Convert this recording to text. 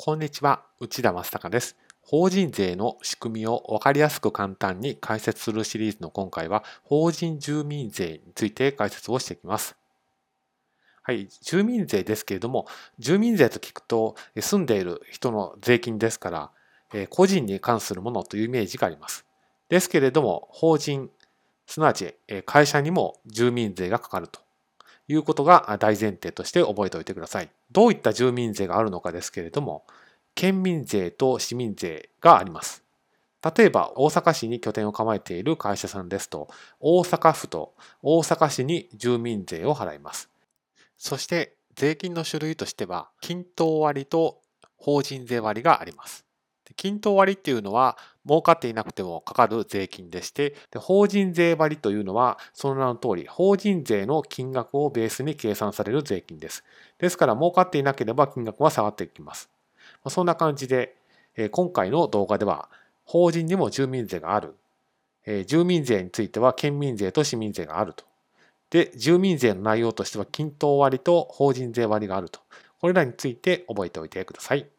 こんにちは、内田正孝です。法人税の仕組みを分かりやすく簡単に解説するシリーズの今回は、法人住民税について解説をしていきます。はい、住民税ですけれども、住民税と聞くと、住んでいる人の税金ですから、個人に関するものというイメージがあります。ですけれども、法人、すなわち会社にも住民税がかかるということが大前提として覚えておいてください。どういった住民税があるのかですけれども、県民税と市民税があります。例えば、大阪市に拠点を構えている会社さんですと、大阪府と大阪市に住民税を払います。そして、税金の種類としては、均等割と法人税割があります。均等割っていうのは、儲かっていなくてもかかる税金でして、で法人税割というのは、その名の通り、法人税の金額をベースに計算される税金です。ですから、儲かっていなければ金額は下がっていきます。まそんな感じで、え今回の動画では、法人にも住民税がある。え住民税については、県民税と市民税があると。で、住民税の内容としては、均等割と法人税割があると。これらについて覚えておいてください。